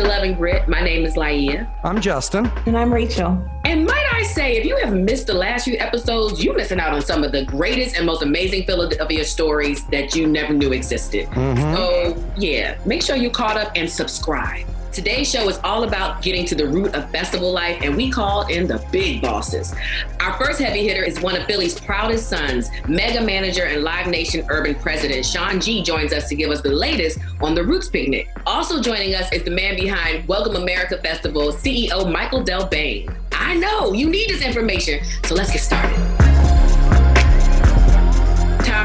to Love and Grit. My name is Laia. I'm Justin. And I'm Rachel. And might I say, if you have missed the last few episodes, you're missing out on some of the greatest and most amazing Philadelphia stories that you never knew existed. Mm-hmm. So, yeah, make sure you caught up and subscribe. Today's show is all about getting to the root of festival life, and we called in the big bosses. Our first heavy hitter is one of Philly's proudest sons, mega manager and Live Nation urban president Sean G joins us to give us the latest on the Roots Picnic. Also joining us is the man behind Welcome America Festival, CEO Michael DelBene. I know you need this information, so let's get started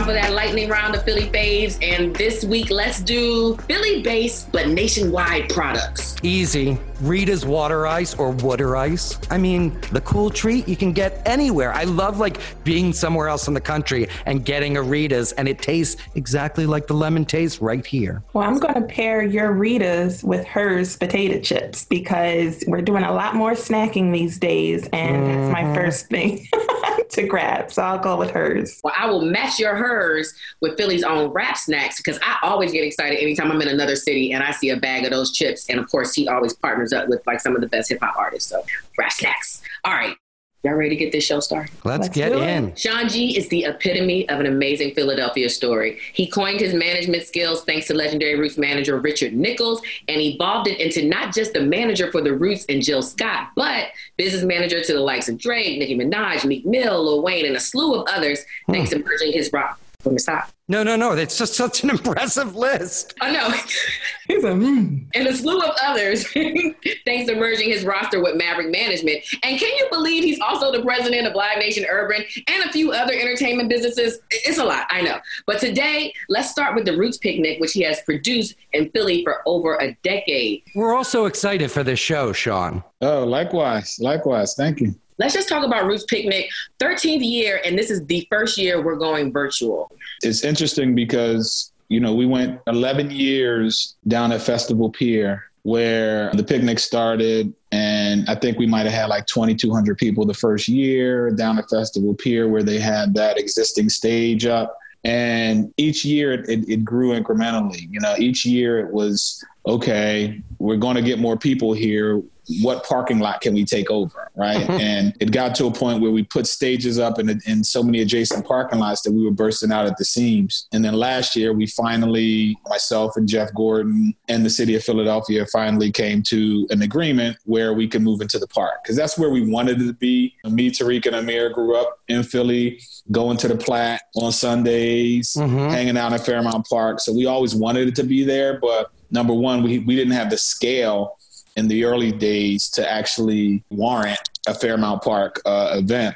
time for that lightning round of Philly faves. And this week, let's do Philly based but nationwide products. Easy. Rita's water ice or water ice. I mean, the cool treat you can get anywhere. I love like being somewhere else in the country and getting a Rita's and it tastes exactly like the lemon tastes right here. Well, I'm going to pair your Rita's with Herr's potato chips because we're doing a lot more snacking these days and mm-hmm. that's my mm-hmm. first thing. to grab. So I'll go with Herr's. Well, I will match your Herr's with Philly's own rap snacks because I always get excited anytime I'm in another city and I see a bag of those chips. And of course, he always partners up with like some of the best hip hop artists. So rap snacks. All right. Y'all ready to get this show started? Let's, Let's get in. Sean G is the epitome of an amazing Philadelphia story. He coined his management skills thanks to legendary Roots manager Richard Nichols and evolved it into not just the manager for the Roots and Jill Scott, but business manager to the likes of Drake, Nicki Minaj, Meek Mill, Lil Wayne, and a slew of others, hmm. thanks to merging his rock let me stop. No, no, no. It's just such an impressive list. I know. He's a, mm. And a slew of others, thanks to merging his roster with Maverick Management. And can you believe he's also the president of Live Nation Urban and a few other entertainment businesses? It's a lot, I know. But today, let's start with the Roots Picnic, which he has produced in Philly for over a decade. We're also excited for this show, Sean. Oh, likewise. Likewise. Thank you. Let's just talk about Roots Picnic, 13th year, and this is the first year we're going virtual. It's interesting because, you know, we went 11 years down at Festival Pier where the picnic started and i think we might have had like 2200 people the first year down at festival pier where they had that existing stage up. And each year it, it, grew incrementally. You know each year it was okay we're going to get more people here what parking lot can we take over, right? Mm-hmm. and it got to a point where we put stages up in, in so many adjacent parking lots that we were bursting out at the seams. And then last year, we finally, myself and Jeff Gordon and the city of Philadelphia finally came to an agreement where we could move into the park because that's where we wanted it to be. Me, Tariq, and Amir grew up in Philly, going to the Platte on Sundays, mm-hmm. hanging out in Fairmount Park. So we always wanted it to be there, but number one, we, we didn't have the scale in the early days to actually warrant a Fairmount Park uh, event.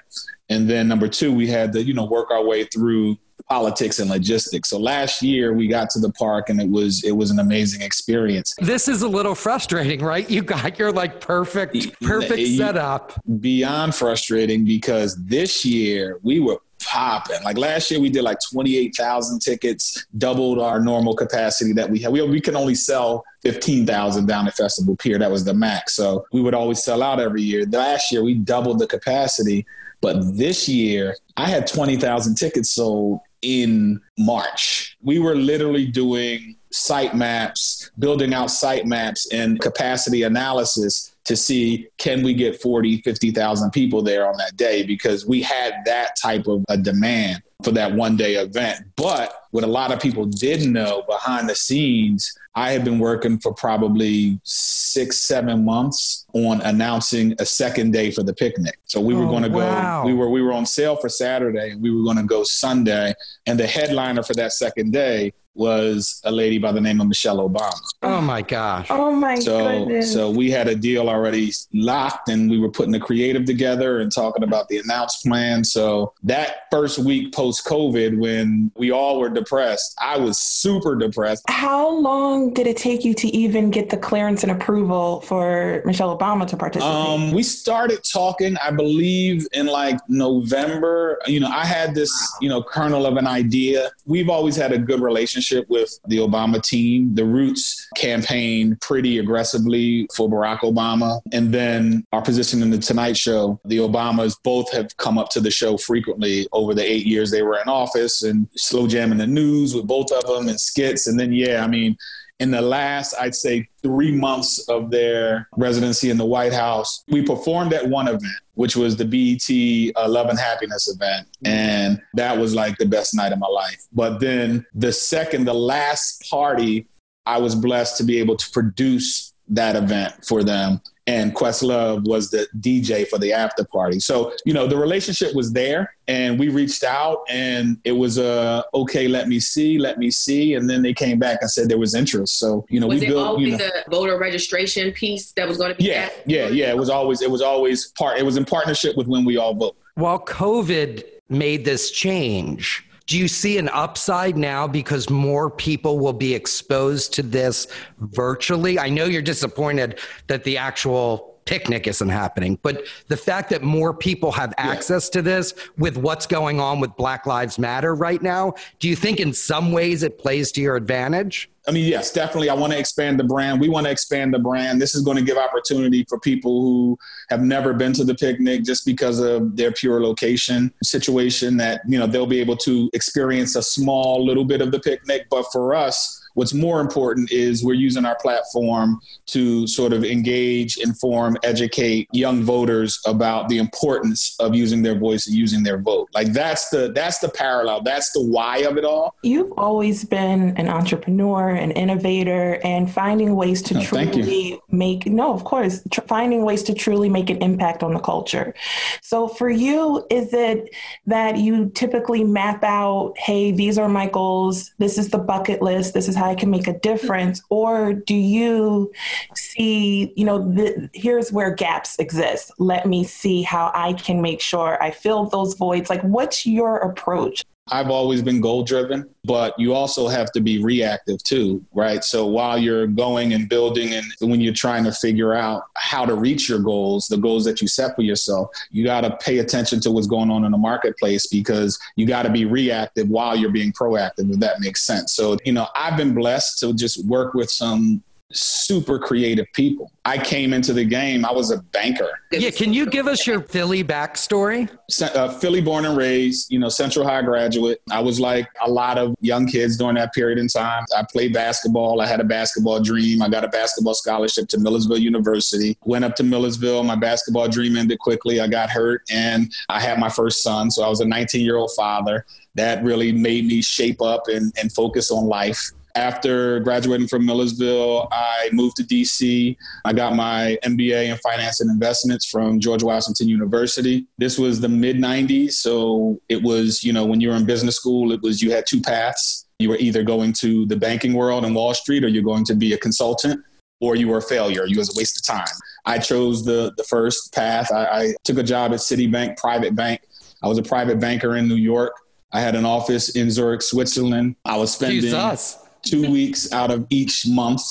And then number two, we had to, you know, work our way through politics and logistics. So last year we got to the park and it was it was an amazing experience. This is a little frustrating, right? You got your like perfect perfect setup. Beyond frustrating because this year we were popping. Like last year, we did like 28,000 tickets, doubled our normal capacity that we had. We, we can only sell 15,000 down at Festival Pier. That was the max. So we would always sell out every year. Last year, we doubled the capacity. But this year, I had 20,000 tickets sold in March. We were literally doing site maps, building out site maps and capacity analysis to see can we get 40, 50,000 people there on that day because we had that type of a demand for that one day event. But what a lot of people didn't know behind the scenes, I had been working for probably six, seven months on announcing a second day for the picnic. So we were oh, going to go, we were, we were on sale for Saturday and we were going to go Sunday. And the headliner for that second day was a lady by the name of Michelle Obama. Oh my gosh. Oh my so, goodness. So we had a deal already locked and we were putting the creative together and talking about the announced plan. So that first week post COVID, when we all were depressed, I was super depressed. How long did it take you to even get the clearance and approval for Michelle Obama to participate? Um, we started talking, I believe, in like November. You know, I had this, you know, kernel of an idea. We've always had a good relationship relationship with the Obama team. The Roots campaigned pretty aggressively for Barack Obama. And then our position in the Tonight Show, the Obamas both have come up to the show frequently over the eight years they were in office and slow jamming the news with both of them and skits. And then, yeah, I mean, in the last, I'd say, three months of their residency in the White House, we performed at one event, which was the BET uh, Love and Happiness event. And that was like the best night of my life. But then the second, the last party, I was blessed to be able to produce that event for them and Questlove was the DJ for the after party. So, you know, the relationship was there and we reached out and it was a uh, okay, let me see, let me see. And then they came back and said there was interest. So, you know, was we it built always you know, the voter registration piece that was going to be Yeah, yeah, yeah. It was always it was always part it was in partnership with when we all vote. While COVID made this change, do you see an upside now because more people will be exposed to this virtually? I know you're disappointed that the actual picnic isn't happening, but the fact that more people have access yeah. to this with what's going on with Black Lives Matter right now, do you think in some ways it plays to your advantage? I mean, yes, definitely. I want to expand the brand. We want to expand the brand. This is going to give opportunity for people who have never been to the picnic just because of their pure location situation that, you know, they'll be able to experience a small little bit of the picnic. But for us, What's more important is we're using our platform to sort of engage, inform, educate young voters about the importance of using their voice and using their vote. Like that's the that's the parallel. That's the why of it all. You've always been an entrepreneur, an innovator, and finding ways to truly make no, of course, tr- finding ways to truly make an impact on the culture. So for you, is it that you typically map out, hey, these are my goals, this is the bucket list, this is how I can make a difference? Or do you see, you know, the, here's where gaps exist. Let me see how I can make sure I fill those voids. Like, what's your approach? I've always been goal driven, but you also have to be reactive too, right? So while you're going and building and when you're trying to figure out how to reach your goals, the goals that you set for yourself, you got to pay attention to what's going on in the marketplace because you got to be reactive while you're being proactive, if that makes sense. So, you know, I've been blessed to just work with some super creative people. I came into the game, I was a banker. Yeah, can you give us your Philly backstory? Uh, Philly born and raised, you know, Central High graduate. I was like a lot of young kids during that period in time. I played basketball. I had a basketball dream. I got a basketball scholarship to Millersville University. Went up to Millersville. My basketball dream ended quickly. I got hurt and I had my first son. So I was a 19 year old father. That really made me shape up and, and focus on life. After graduating from Millersville, I moved to DC. I got my MBA in finance and investments from George Washington University. This was the mid 90s. So it was, you know, when you were in business school, it was you had two paths. You were either going to the banking world and Wall Street or you're going to be a consultant or you were a failure. You was a waste of time. I chose the, the first path. I, I took a job at Citibank, private bank. I was a private banker in New York. I had an office in Zurich, Switzerland. I was spending. Jesus two weeks out of each month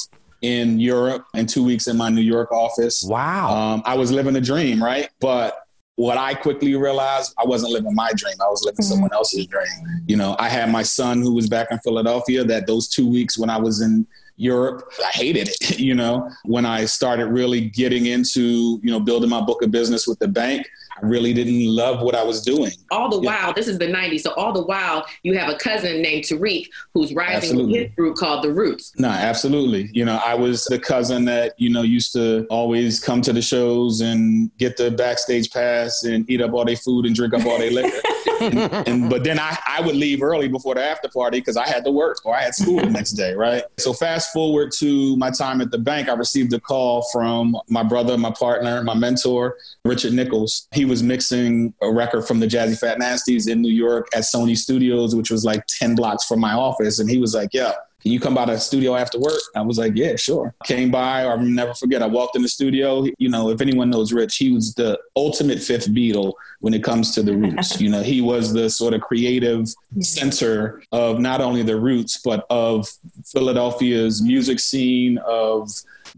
in Europe and two weeks in my New York office. Wow. Um, I was living a dream, right? But what I quickly realized, I wasn't living my dream. I was living mm-hmm. someone else's dream. You know, I had my son who was back in Philadelphia that those two weeks when I was in Europe, I hated it. You know, when I started really getting into, you know, building my book of business with the bank, I really didn't love what I was doing. All the yeah. while, this is the 90s. So all the while, you have a cousin named Tariq who's rising absolutely. his group called The Roots. No, absolutely. You know, I was the cousin that, you know, used to always come to the shows and get the backstage pass and eat up all their food and drink up all their liquor. and, and, but then I, I would leave early before the after party because I had to work or I had school the next day, right? So fast forward to my time at the bank, I received a call from my brother, my partner, my mentor, Richard Nichols. He was mixing a record from the Jazzyfatnastees in New York at Sony Studios, which was like 10 blocks from my office. And he was like, yeah, can you come by the studio after work? I was like, yeah, sure. Came by, I'll never forget. I walked in the studio. You know, if anyone knows Rich, he was the ultimate fifth Beatle when it comes to the roots. you know, he was the sort of creative center of not only the roots, but of Philadelphia's music scene, of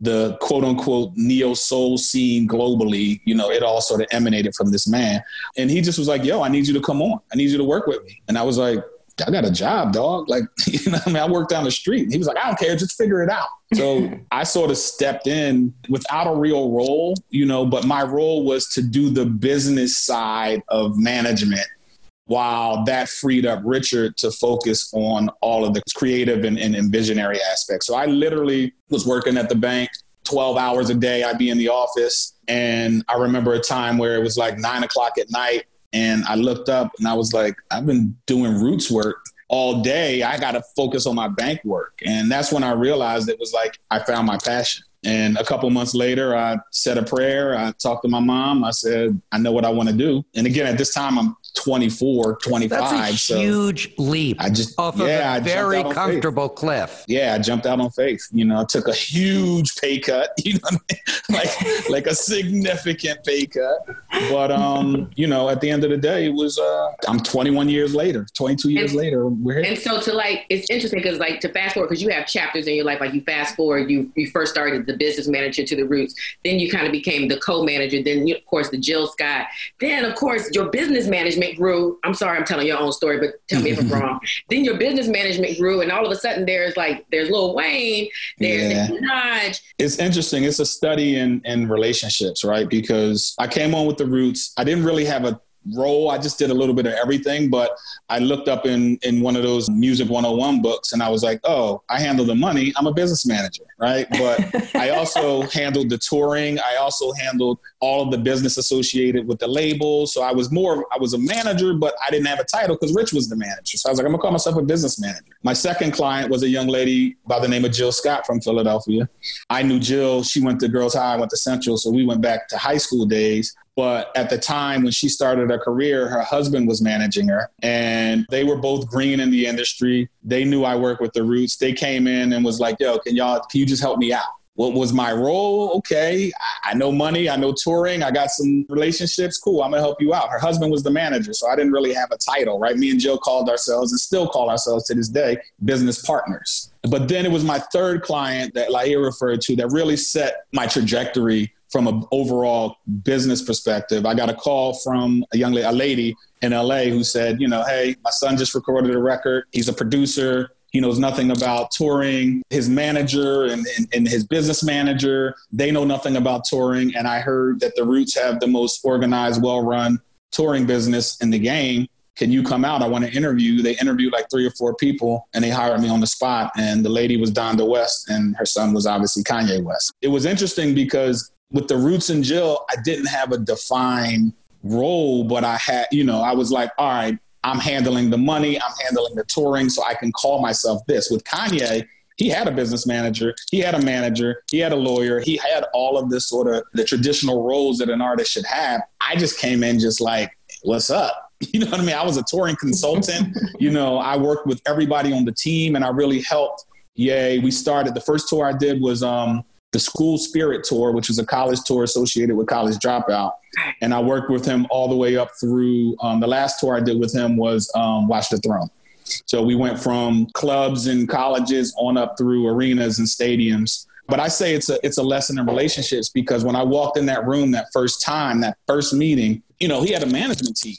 the quote unquote neo soul scene globally, you know, it all sort of emanated from this man. And he just was like, yo, I need you to come on. I need you to work with me. And I was like, I got a job, dog. Like, you know, I mean, I work down the street. he was like, I don't care, just figure it out. So I sort of stepped in without a real role, you know, but my role was to do the business side of management while that freed up Richard to focus on all of the creative and, and, and visionary aspects. So I literally was working at the bank 12 hours a day. I'd be in the office. And I remember a time where it was like nine o'clock at night. And I looked up and I was like, I've been doing roots work all day. I got to focus on my bank work. And that's when I realized it was like I found my passion. And a couple months later, I said a prayer. I talked to my mom. I said, I know what I want to do. And again, at this time, I'm 24, 25. That's a huge leap. I just off yeah, of a very comfortable faith. cliff. Yeah, I jumped out on faith. You know, I took a huge pay cut. You know, I mean? like like a significant pay cut. But um, you know, at the end of the day, it was uh, I'm 21 years later, 22 years and, later. We're here. And so to like, it's interesting because like to fast forward because you have chapters in your life. Like you fast forward, you you first started the business manager to the roots, then you kind of became the co-manager, then you, of course the Jill Scott, then of course your business management management grew. I'm sorry, I'm telling your own story, but tell me if I'm wrong. Then your business management grew, and all of a sudden there's like there's Lil Wayne, there's yeah. Minaj. It's interesting. It's a study in in relationships, right? Because I came on with the Roots. I didn't really have a role. I just did a little bit of everything, but I looked up in in one of those music 101 books and I was like, "Oh, I handle the money. I'm a business manager." Right? But I also handled the touring. I also handled all of the business associated with the label. So I was more I was a manager, but I didn't have a title cuz Rich was the manager. So I was like, "I'm to call myself a business manager." My second client was a young lady by the name of Jill Scott from Philadelphia. I knew Jill. She went to Girls High, I went to Central, so we went back to high school days. But at the time when she started her career, her husband was managing her, and they were both green in the industry. They knew I worked with the Roots. They came in and was like, "Yo, can y'all? Can you just help me out?" What was my role? Okay, I know money, I know touring, I got some relationships. Cool, I'm gonna help you out. Her husband was the manager, so I didn't really have a title, right? Me and Jill called ourselves and still call ourselves to this day business partners. But then it was my third client that Laia referred to that really set my trajectory from an overall business perspective. I got a call from a young lady, a lady in LA who said, you know, hey, my son just recorded a record. He's a producer. He knows nothing about touring. His manager and, and, and, his business manager, they know nothing about touring. And I heard that the Roots have the most organized, well run touring business in the game. Can you come out? I want to interview. They interviewed like three or four people and they hired me on the spot. And the lady was Donda West and her son was obviously Kanye West. It was interesting because with the Roots and Jill, I didn't have a defined role, but I had, you know, I was like, all right, I'm handling the money, I'm handling the touring, so I can call myself this. With Kanye, he had a business manager, he had a manager, he had a lawyer, he had all of this sort of the traditional roles that an artist should have. I just came in just like, what's up? You know what I mean? I was a touring consultant. you know, I worked with everybody on the team and I really helped. Yay. We started the first tour I did was um the School Spirit Tour, which was a college tour associated with College Dropout. And I worked with him all the way up through um, the last tour I did with him was um, Watch the Throne. So we went from clubs and colleges on up through arenas and stadiums. But I say it's a it's a lesson in relationships because when I walked in that room that first time, that first meeting, you know, he had a management team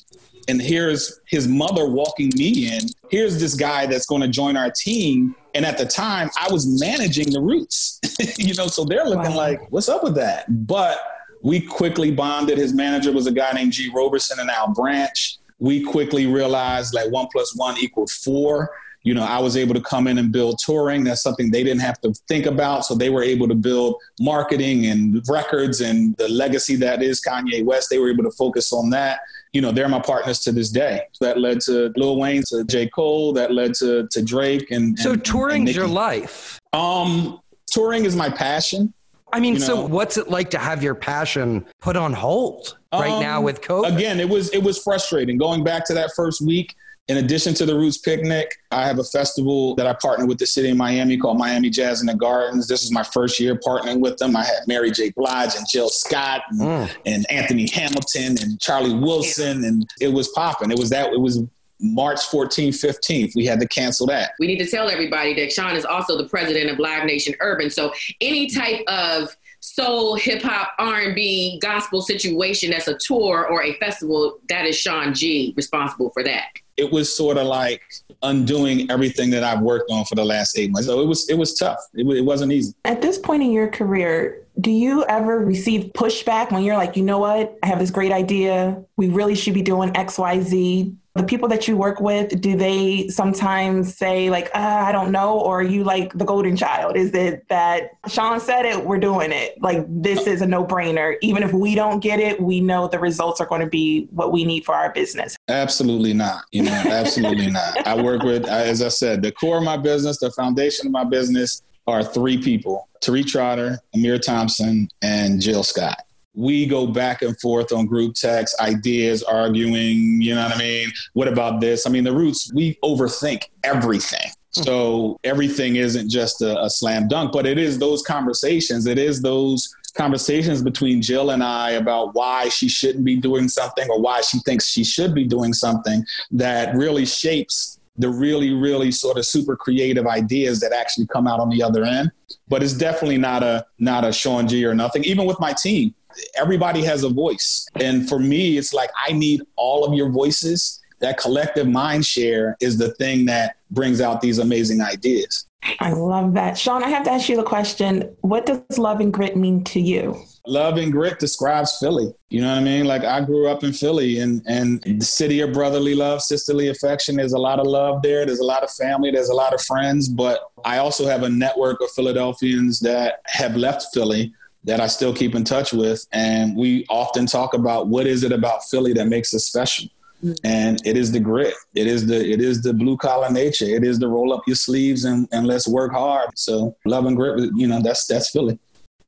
and here's his mother walking me in. Here's this guy that's going to join our team. And at the time, I was managing the roots, you know, so they're looking wow. like, what's up with that? But we quickly bonded. His manager was a guy named Gee Roberson and Al Branch. We quickly realized like one plus one equaled four. You know, I was able to come in and build touring. That's something they didn't have to think about. So they were able to build marketing and records and the legacy that is Kanye West. They were able to focus on that you know, they're my partners to this day. That led to Lil Wayne, to J. Cole, that led to to Drake and, So touring's your life. Um touring is my passion. I mean, you know? so what's it like to have your passion put on hold right um, now with COVID? Again, it was it was frustrating. Going back to that first week, in addition to the Roots Picnic, I have a festival that I partner with the city of Miami called Miami Jazz in the Gardens. This is my first year partnering with them. I had Mary J. Blige and Jill Scott and, mm. and Anthony Hamilton and Charlie Wilson, and it was popping. It was that. It was March 14th, 15th. We had to cancel that. We need to tell everybody that Sean is also the president of Live Nation Urban. So any type of soul, hip hop, R and B, gospel situation that's a tour or a festival, that is Sean G responsible for that. It was sort of like undoing everything that I've worked on for the last eight months. So it was it was tough. It, it wasn't easy. At this point in your career, do you ever receive pushback when you're like, you know what, I have this great idea. We really should be doing X, Y, Z. The people that you work with do they sometimes say like uh, i don't know or you like the golden child? Is it that sean said it we're doing it? Like this is a no-brainer. Even if we don't get it we know the results are going to be what we need for our business. Absolutely not. You know absolutely not. I work with as i said the core of my business the foundation of my business are three people Tariq Trotter, Amir Thompson, and Jill Scott we go back and forth on group text, ideas, arguing, you know what I mean? What about this? I mean, the roots, we overthink everything. Hmm. So everything isn't just a, a, slam dunk, but it is those conversations. It is those conversations between Jill and I about why she shouldn't be doing something or why she thinks she should be doing something that really shapes the really, really sort of super creative ideas that actually come out on the other end. But it's definitely not a not a Sean G or nothing. Even with my team, everybody has a voice. And for me, it's like I need all of your voices. That collective mind share is the thing that brings out these amazing ideas. I love that. Sean, I have to ask you the question what does love and grit mean to you? Love and grit describes Philly. You know what I mean? Like I grew up in Philly and, and the city of brotherly love, sisterly affection. There's a lot of love there. There's a lot of family. There's a lot of friends. But I also have a network of Philadelphians that have left Philly that I still keep in touch with. And we often talk about what is it about Philly that makes us special. Mm-hmm. And it is the grit. It is the it is the blue collar nature. It is the roll up your sleeves and, and let's work hard. So love and grit, you know, that's that's Philly.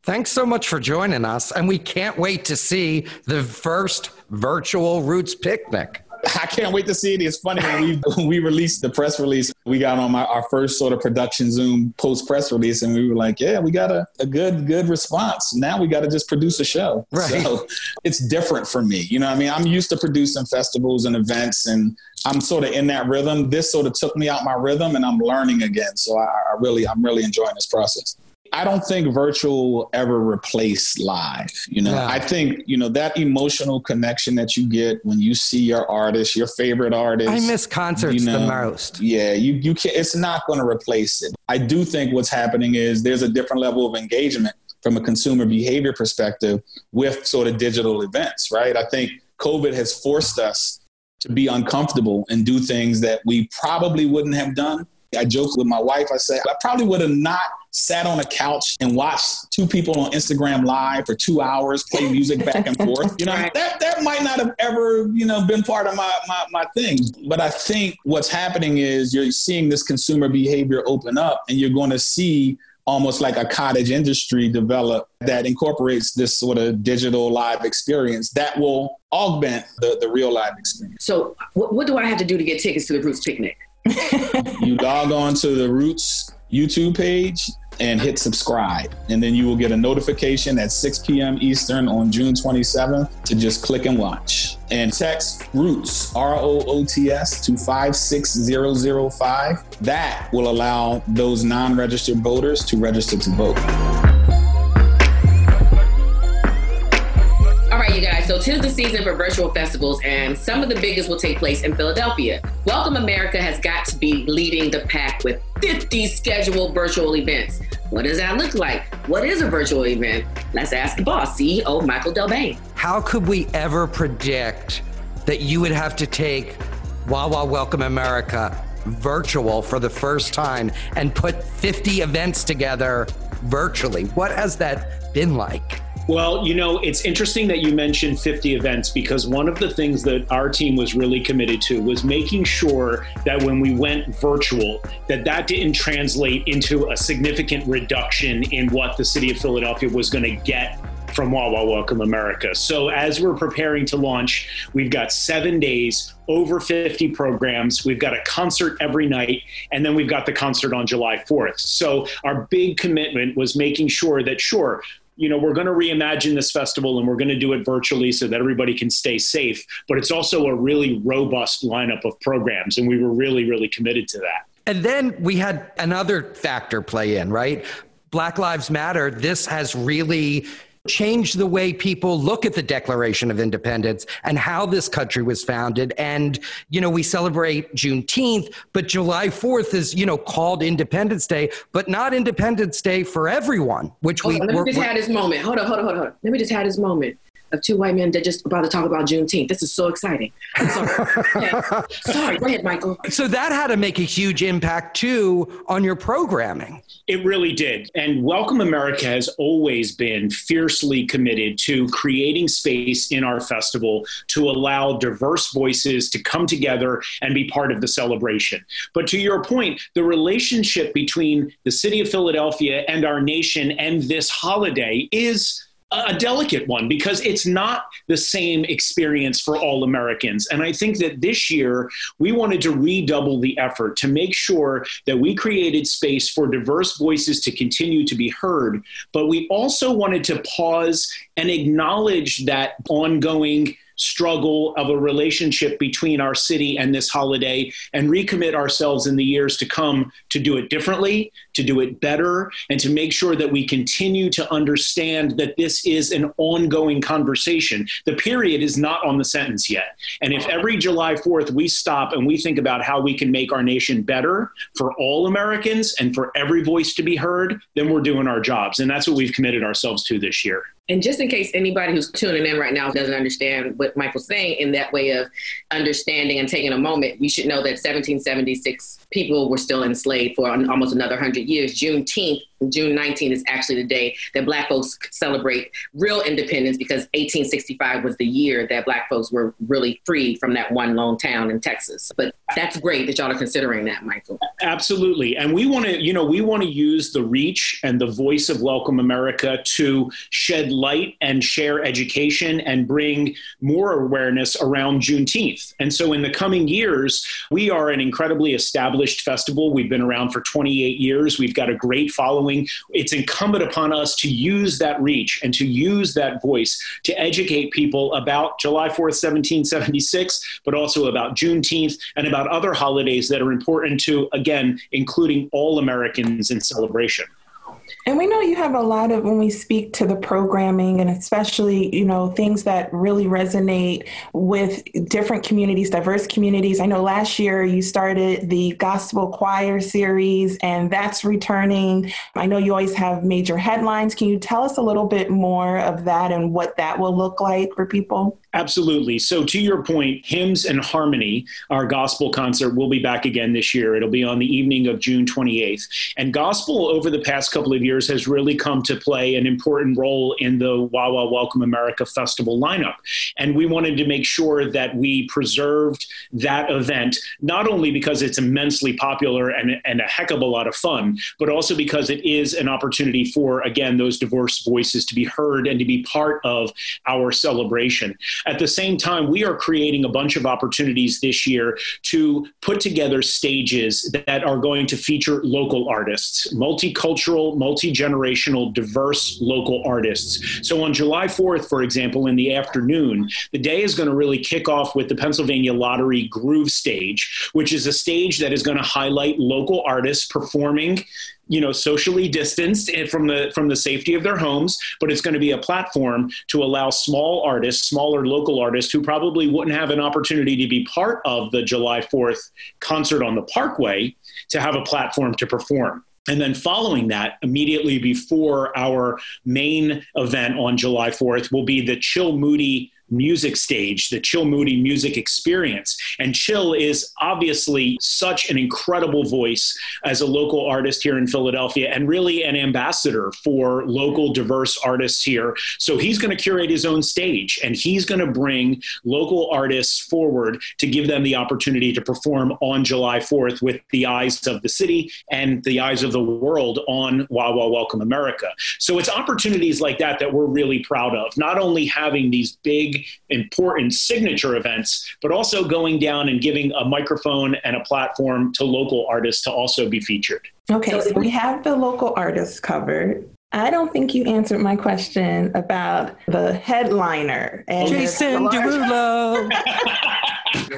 Thanks so much for joining us. And we can't wait to see the first virtual Roots picnic. I can't wait to see it. It's funny when we when we released the press release, we got on my our first sort of production Zoom post press release, and we were like, "Yeah, we got a, a good good response. Now we got to just produce a show." Right. So it's different for me. You know, I mean, I'm used to producing festivals and events, and I'm sort of in that rhythm. This sort of took me out my rhythm, and I'm learning again. So I, I really, I'm really enjoying this process. I don't think virtual will ever replace live. You know, yeah. I think, you know, that emotional connection that you get when you see your artist, your favorite artist. I miss concerts you know, the most. Yeah, you, you can it's not going to replace it. I do think what's happening is there's a different level of engagement from a consumer behavior perspective with sort of digital events, right? I think COVID has forced us to be uncomfortable and do things that we probably wouldn't have done I joked with my wife. I said, I probably would have not sat on a couch and watched two people on Instagram live for two hours, play music back and forth. You know, that, that might not have ever, you know, been part of my, my, my thing. But I think what's happening is you're seeing this consumer behavior open up and you're going to see almost like a cottage industry develop that incorporates this sort of digital live experience that will augment the, the real live experience. So, what, what do I have to do to get tickets to the Roots Picnic? You log on to the Roots YouTube page and hit subscribe. And then you will get a notification at 6 p.m. Eastern on June 27th to just click and watch. And text Roots, R O O T S, to 56005. That will allow those non registered voters to register to vote. Tis the season for virtual festivals, and some of the biggest will take place in Philadelphia. Welcome America has got to be leading the pack with 50 scheduled virtual events. What does that look like? What is a virtual event? Let's ask the boss, CEO Michael DelBene. How could we ever predict that you would have to take Wawa Welcome America virtual for the first time and put 50 events together virtually? What has that been like? Well, you know, it's interesting that you mentioned 50 events because one of the things that our team was really committed to was making sure that when we went virtual, that that didn't translate into a significant reduction in what the city of Philadelphia was going to get from Wawa Welcome America. So as we're preparing to launch, we've got seven days, over 50 programs. We've got a concert every night, and then we've got the concert on July 4th. So our big commitment was making sure that, sure, you know, we're going to reimagine this festival and we're going to do it virtually so that everybody can stay safe. But it's also a really robust lineup of programs. And we were really, really committed to that. And then we had another factor play in, right? Black Lives Matter. This has really change the way people look at the Declaration of Independence and how this country was founded. And, you know, we celebrate Juneteenth, but July 4th is, you know, called Independence Day, but not Independence Day for everyone, which hold we. On, let me just have this moment. Hold on, hold on, hold on. Let me just have this moment of two white men that just about to talk about Juneteenth. This is so exciting. Sorry. sorry. Go ahead, Michael. So that had to make a huge impact too on your programming. It really did. And Welcome America has always been fiercely committed to creating space in our festival to allow diverse voices to come together and be part of the celebration. But to your point, the relationship between the city of Philadelphia and our nation and this holiday is a delicate one because it's not the same experience for all Americans. And I think that this year we wanted to redouble the effort to make sure that we created space for diverse voices to continue to be heard. But we also wanted to pause and acknowledge that ongoing struggle of a relationship between our city and this holiday and recommit ourselves in the years to come to do it differently, to do it better, and to make sure that we continue to understand that this is an ongoing conversation. The period is not on the sentence yet. And if every July 4th we stop and we think about how we can make our nation better for all Americans and for every voice to be heard, then we're doing our jobs. And that's what we've committed ourselves to this year. And just in case anybody who's tuning in right now doesn't understand what Michael's saying in that way of understanding and taking a moment, you should know that 1776 people were still enslaved for almost another 100 years. Juneteenth June 19th is actually the day that Black folks celebrate real independence because 1865 was the year that Black folks were really free from that one lone town in Texas. But that's great that y'all are considering that, Michael. Absolutely. And we want to, you know, we want to use the reach and the voice of Welcome America to shed light and share education and bring more awareness around Juneteenth. And so in the coming years, we are an incredibly established festival. We've been around for 28 years. We've got a great following it's incumbent upon us to use that reach and to use that voice to educate people about July 4th, 1776, but also about Juneteenth and about other holidays that are important to, again, including all Americans in celebration. And we know you have a lot of when we speak to the programming and especially, you know, things that really resonate with different communities, diverse communities. I know last year you started the gospel choir series and that's returning. I know you always have major headlines. Can you tell us a little bit more of that and what that will look like for people? Absolutely. So, to your point, Hymns and Harmony, our gospel concert, will be back again this year. It'll be on the evening of June 28th. And gospel, over the past couple of years, has really come to play an important role in the Wawa Welcome America Festival lineup. And we wanted to make sure that we preserved that event, not only because it's immensely popular and, and a heck of a lot of fun, but also because it is an opportunity for, again, those diverse voices to be heard and to be part of our celebration. At the same time, we are creating a bunch of opportunities this year to put together stages that are going to feature local artists, multicultural, multi generational, diverse local artists. So on July 4th, for example, in the afternoon, the day is going to really kick off with the Pennsylvania Lottery Groove Stage, which is a stage that is going to highlight local artists performing you know socially distanced from the from the safety of their homes but it's going to be a platform to allow small artists smaller local artists who probably wouldn't have an opportunity to be part of the July 4th concert on the parkway to have a platform to perform. And then following that, immediately before our main event on July 4th, will be the Chill Moody music stage, the Chill Moody music experience. And Chill is obviously such an incredible voice as a local artist here in Philadelphia and really an ambassador for local diverse artists here. So he's going to curate his own stage and he's going to bring local artists forward to give them the opportunity to perform on July 4th with the eyes of the city and the eyes of the world on Wawa Welcome America. So it's opportunities like that that we're really proud of, not only having these big important signature events, but also going down and giving a microphone and a platform to local artists to also be featured. Okay, so we have the local artists covered. I don't think you answered my question about the headliner. And Jason Derulo.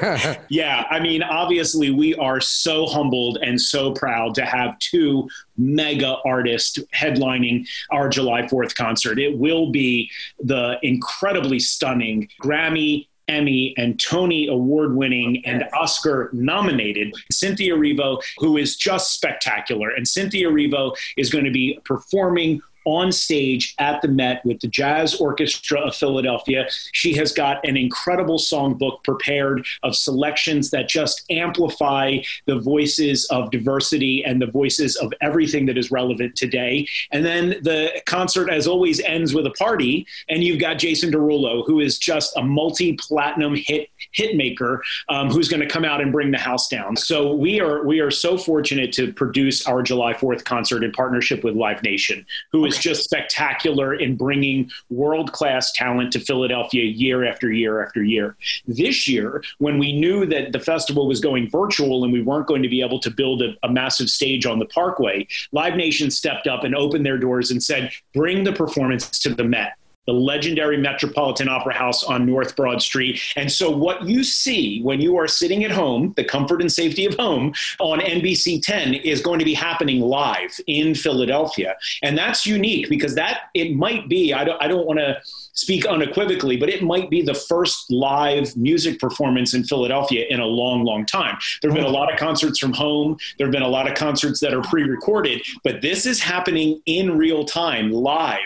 yeah, I mean, obviously, we are so humbled and so proud to have two mega artists headlining our July 4th concert. It will be the incredibly stunning Grammy Emmy and Tony award winning and Oscar nominated Cynthia Erivo, who is just spectacular. And Cynthia Erivo is going to be performing on stage at the Met with the Jazz Orchestra of Philadelphia. She has got an incredible songbook prepared of selections that just amplify the voices of diversity and the voices of everything that is relevant today. And then the concert, as always, ends with a party, and you've got Jason Derulo, who is just a multi-platinum hit hitmaker, um, who's going to come out and bring the house down. So we are we are so fortunate to produce our July Fourth concert in partnership with Live Nation, who is was just spectacular in bringing world class talent to Philadelphia year after year after year. This year, when we knew that the festival was going virtual and we weren't going to be able to build a, a massive stage on the Parkway, Live Nation stepped up and opened their doors and said, bring the performance to the Met the legendary Metropolitan Opera House on North Broad Street. And so, what you see when you are sitting at home, the comfort and safety of home on NBC 10 is going to be happening live in Philadelphia. And that's unique because that it might be, I don't, I don't want to speak unequivocally, but it might be the first live music performance in Philadelphia in a long, long time. There have been a lot of concerts from home. There have been a lot of concerts that are pre recorded, but this is happening in real time, live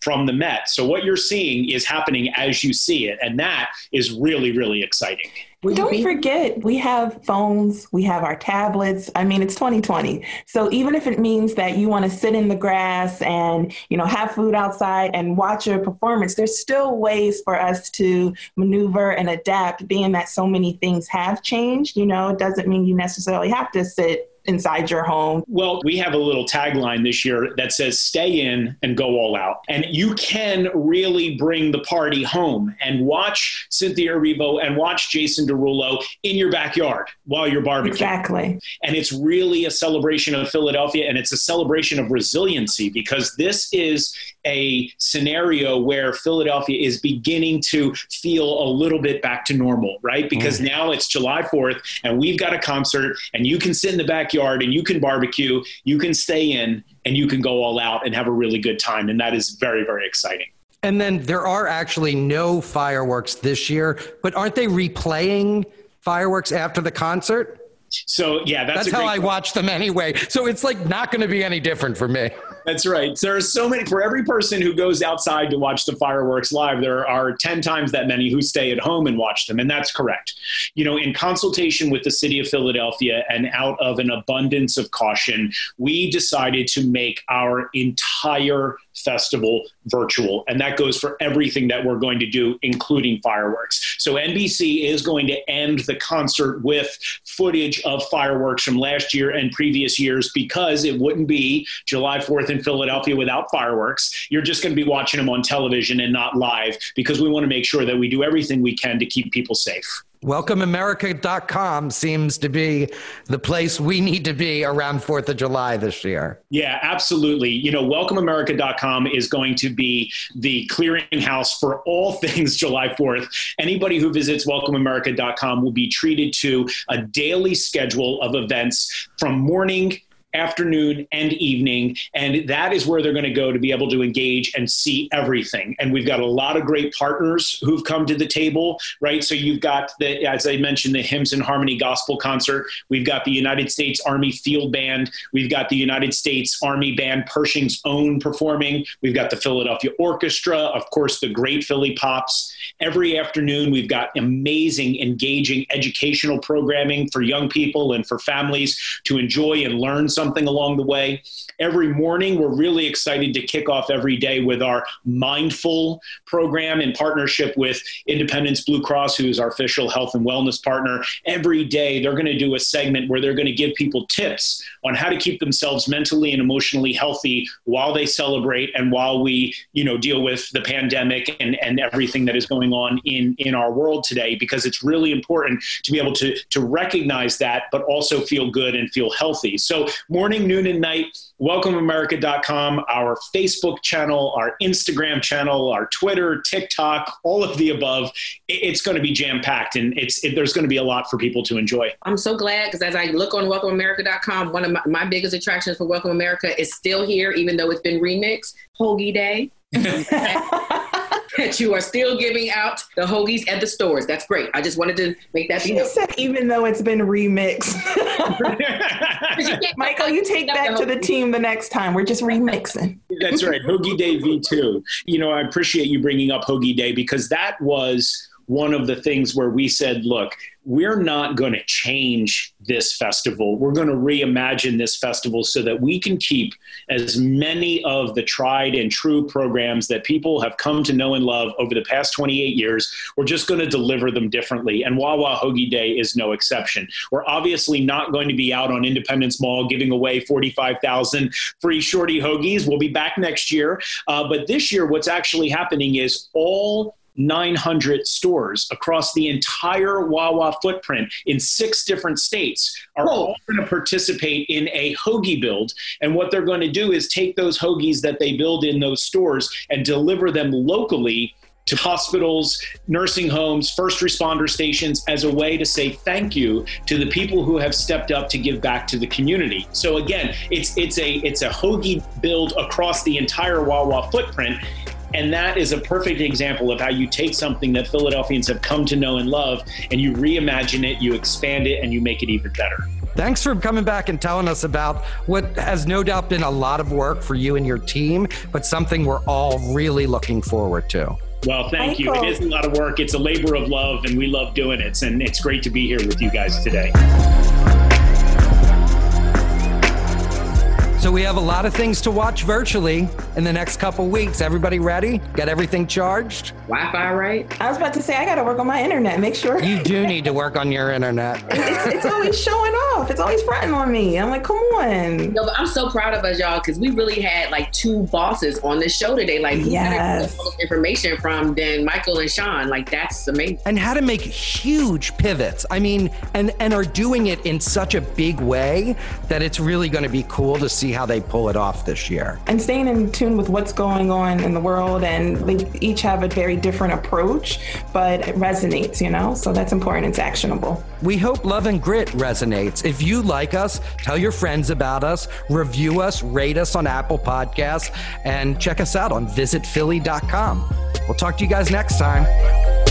from the Met. So what you're seeing is happening as you see it. And that is really, really exciting. Don't be- forget, we have phones, we have our tablets. I mean, it's 2020. So even if it means that you want to sit in the grass and, you know, have food outside and watch a performance, there's still ways for us to maneuver and adapt, being that so many things have changed. You know, it doesn't mean you necessarily have to sit inside your home? Well, we have a little tagline this year that says stay in and go all out. And you can really bring the party home and watch Cynthia Erivo and watch Jason Derulo in your backyard while you're barbecuing. Exactly. And it's really a celebration of Philadelphia and it's a celebration of resiliency because this is a scenario where Philadelphia is beginning to feel a little bit back to normal, right? Because mm. now it's July 4th and we've got a concert and you can sit in the backyard and you can barbecue, you can stay in and you can go all out and have a really good time. And that is very, very exciting. And then there are actually no fireworks this year, but aren't they replaying fireworks after the concert? So yeah, that's, that's how I watch them anyway. So it's like not going to be any different for me. That's right. There are so many for every person who goes outside to watch the fireworks live. There are ten times that many who stay at home and watch them, and that's correct. You know, in consultation with the city of Philadelphia and out of an abundance of caution, we decided to make our entire festival virtual. And that goes for everything that we're going to do, including fireworks. So NBC is going to end the concert with footage of fireworks from last year and previous years because it wouldn't be July 4th in Philadelphia without fireworks. You're just going to be watching them on television and not live because we want to make sure that we do everything we can to keep people safe. WelcomeAmerica.com seems to be the place we need to be around 4th of July this year. Yeah, absolutely. You know, WelcomeAmerica.com is going to be the clearinghouse for all things July 4th. Anybody who visits WelcomeAmerica.com will be treated to a daily schedule of events from morning afternoon, and evening. And that is where they're going to go to be able to engage and see everything. And we've got a lot of great partners who've come to the table, right? So you've got the, as I mentioned, the Hymns and Harmony Gospel Concert. We've got the United States Army Field Band. We've got the United States Army Band Pershing's Own performing. We've got the Philadelphia Orchestra, of course, the Great Philly Pops. Every afternoon, we've got amazing, engaging educational programming for young people and for families to enjoy and learn something something along the way. Every morning, we're really excited to kick off every day with our Mindful program in partnership with Independence Blue Cross, who is our official health and wellness partner. Every day, they're going to do a segment where they're going to give people tips on how to keep themselves mentally and emotionally healthy while they celebrate and while we, you know, deal with the pandemic and, and everything that is going on in, in our world today, because it's really important to be able to, to recognize that, but also feel good and feel healthy. So morning, noon, and night. WelcomeAmerica.com, our Facebook channel, our Instagram channel, our Twitter, TikTok, all of the above. It's going to be jam packed, and it's it, there's going to be a lot for people to enjoy. I'm so glad because as I look on WelcomeAmerica.com, one of my, my biggest attractions for Welcome America is still here, even though it's been remixed. Hoagie Day. that you are still giving out the hoagies at the stores. That's great. I just wanted to make that be known. even though it's been remixed. Michael, you take that to the team the next time. We're just remixing. That's right. Hoagie Day V2. You know, I appreciate you bringing up Hoagie Day because that was one of the things where we said, look, we're not going to change this festival. We're going to reimagine this festival so that we can keep as many of the tried and true programs that people have come to know and love over the past 28 years. We're just going to deliver them differently. And Wawa Hoagie Day is no exception. We're obviously not going to be out on Independence Mall giving away 45,000 free shorty hoagies. We'll be back next year. Uh, but this year, what's actually happening is all 900 stores across the entire Wawa footprint in six different states are oh. all going to participate in a hoagie build. And what they're going to do is take those hoagies that they build in those stores and deliver them locally to hospitals, nursing homes, first responder stations as a way to say thank you to the people who have stepped up to give back to the community. So again, it's it's a it's a hoagie build across the entire Wawa footprint and that is a perfect example of how you take something that Philadelphians have come to know and love and you reimagine it, you expand it, and you make it even better. Thanks for coming back and telling us about what has no doubt been a lot of work for you and your team, but something we're all really looking forward to. Well, thank Michael. you. It is a lot of work. It's a labor of love, and we love doing it. And it's great to be here with you guys today. So we have a lot of things to watch virtually in the next couple weeks. Everybody ready? Got everything charged? Wi-Fi right? I was about to say I got to work on my internet. Make sure. You do need to work on your internet. it's, it's, always showing off. It's always fronting on me. I'm like, come on. No, but I'm so proud of us, y'all, because we really had like two bosses on this show today. Like, yes. information from then Michael and Sean. Like, that's amazing. And how to make huge pivots. I mean, and and are doing it in such a big way that it's really going to be cool to see how they pull it off this year. And staying in tune with what's going on in the world, and they each have a very different approach, but it resonates, you know? So that's important. It's actionable. We hope Love and Grit resonates. If you like us, tell your friends about us, review us, rate us on Apple Podcasts, and check us out on visitphilly.com. We'll talk to you guys next time.